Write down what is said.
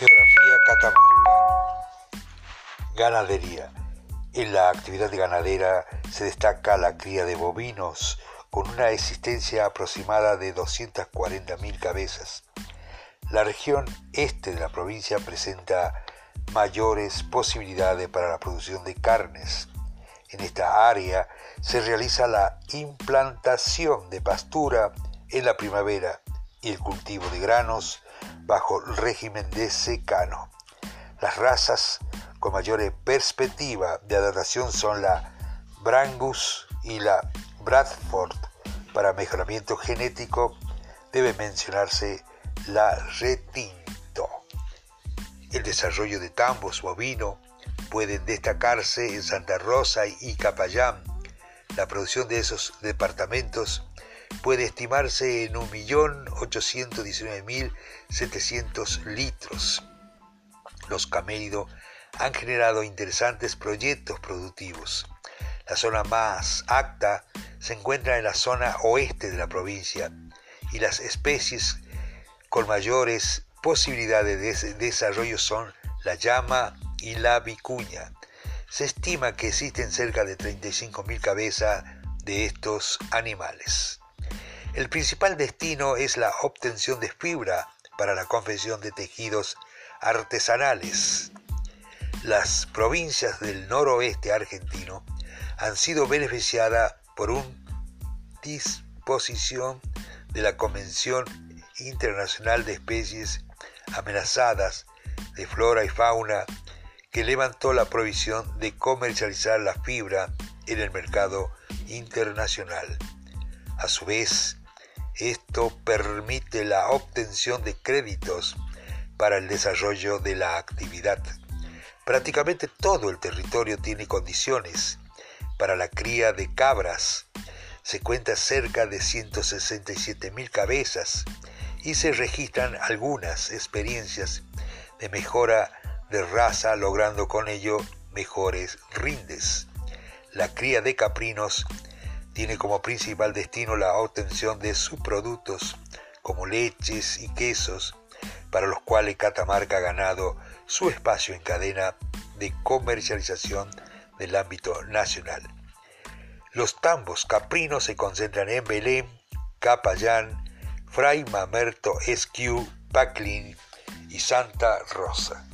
Geografía Catamarca. Ganadería. En la actividad ganadera se destaca la cría de bovinos con una existencia aproximada de 240.000 cabezas. La región este de la provincia presenta mayores posibilidades para la producción de carnes. En esta área se realiza la implantación de pastura en la primavera y el cultivo de granos bajo el régimen de secano. Las razas con mayor perspectiva de adaptación son la Brangus y la Bradford. Para mejoramiento genético debe mencionarse la Retinto. El desarrollo de tambos bovino puede destacarse en Santa Rosa y Capayán. La producción de esos departamentos puede estimarse en 1.819.700 litros. Los Camérido han generado interesantes proyectos productivos. La zona más acta se encuentra en la zona oeste de la provincia y las especies con mayores posibilidades de desarrollo son la llama y la vicuña. Se estima que existen cerca de 35.000 cabezas de estos animales. El principal destino es la obtención de fibra para la confección de tejidos artesanales. Las provincias del noroeste argentino han sido beneficiadas por una disposición de la Convención Internacional de Especies Amenazadas de Flora y Fauna que levantó la provisión de comercializar la fibra en el mercado internacional. A su vez, esto permite la obtención de créditos para el desarrollo de la actividad. Prácticamente todo el territorio tiene condiciones para la cría de cabras. Se cuenta cerca de 167 mil cabezas y se registran algunas experiencias de mejora de raza, logrando con ello mejores rindes. La cría de caprinos tiene como principal destino la obtención de subproductos como leches y quesos, para los cuales Catamarca ha ganado su espacio en cadena de comercialización del ámbito nacional. Los tambos caprinos se concentran en Belén, Capayán, Fray Mamerto Esquiu, Paclín y Santa Rosa.